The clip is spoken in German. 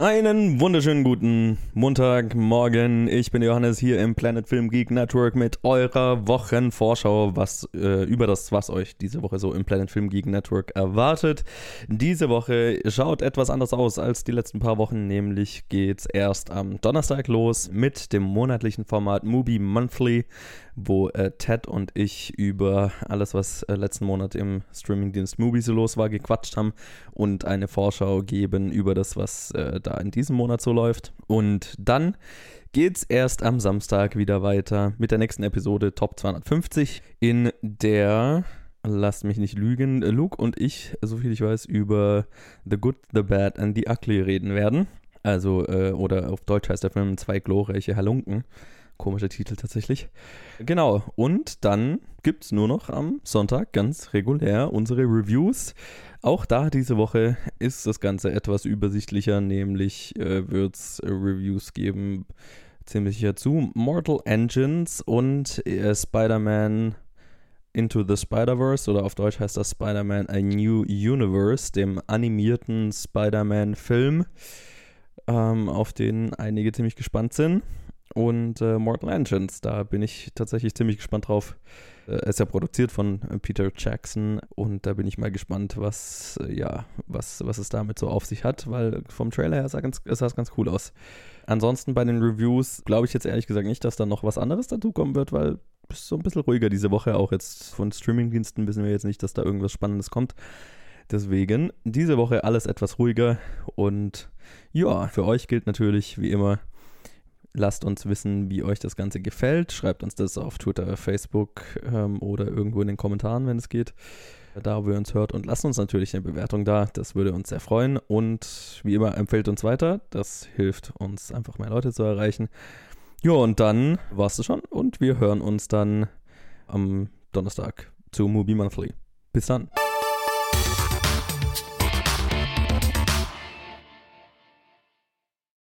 Einen wunderschönen guten Montagmorgen. Ich bin Johannes hier im Planet Film Geek Network mit eurer Wochenvorschau, was äh, über das, was euch diese Woche so im Planet Film Geek Network erwartet. Diese Woche schaut etwas anders aus als die letzten paar Wochen, nämlich geht's erst am Donnerstag los mit dem monatlichen Format Movie Monthly, wo äh, Ted und ich über alles, was äh, letzten Monat im Streamingdienst Movie so los war, gequatscht haben und eine Vorschau geben über das, was äh, da in diesem Monat so läuft. Und dann geht's erst am Samstag wieder weiter mit der nächsten Episode Top 250, in der lasst mich nicht lügen, Luke und ich, soviel ich weiß, über The Good, The Bad and The Ugly reden werden. Also, äh, oder auf Deutsch heißt der Film Zwei glorreiche Halunken. Komischer Titel tatsächlich. Genau, und dann gibt es nur noch am Sonntag ganz regulär unsere Reviews. Auch da diese Woche ist das Ganze etwas übersichtlicher, nämlich äh, wird es Reviews geben, ziemlich sicher zu Mortal Engines und äh, Spider-Man Into the Spider-Verse oder auf Deutsch heißt das Spider-Man A New Universe, dem animierten Spider-Man-Film, ähm, auf den einige ziemlich gespannt sind. Und äh, Mortal Engines, da bin ich tatsächlich ziemlich gespannt drauf. Äh, ist ja produziert von äh, Peter Jackson und da bin ich mal gespannt, was, äh, ja, was, was es damit so auf sich hat, weil vom Trailer her sah, ganz, sah es ganz cool aus. Ansonsten bei den Reviews glaube ich jetzt ehrlich gesagt nicht, dass da noch was anderes dazu kommen wird, weil es so ein bisschen ruhiger diese Woche. Auch jetzt von Streamingdiensten wissen wir jetzt nicht, dass da irgendwas Spannendes kommt. Deswegen diese Woche alles etwas ruhiger und ja, für euch gilt natürlich wie immer, lasst uns wissen, wie euch das Ganze gefällt. Schreibt uns das auf Twitter, Facebook ähm, oder irgendwo in den Kommentaren, wenn es geht, da wo ihr uns hört. Und lasst uns natürlich eine Bewertung da. Das würde uns sehr freuen. Und wie immer, empfehlt uns weiter. Das hilft uns einfach mehr Leute zu erreichen. Ja, und dann war es schon. Und wir hören uns dann am Donnerstag zu Movie Monthly. Bis dann.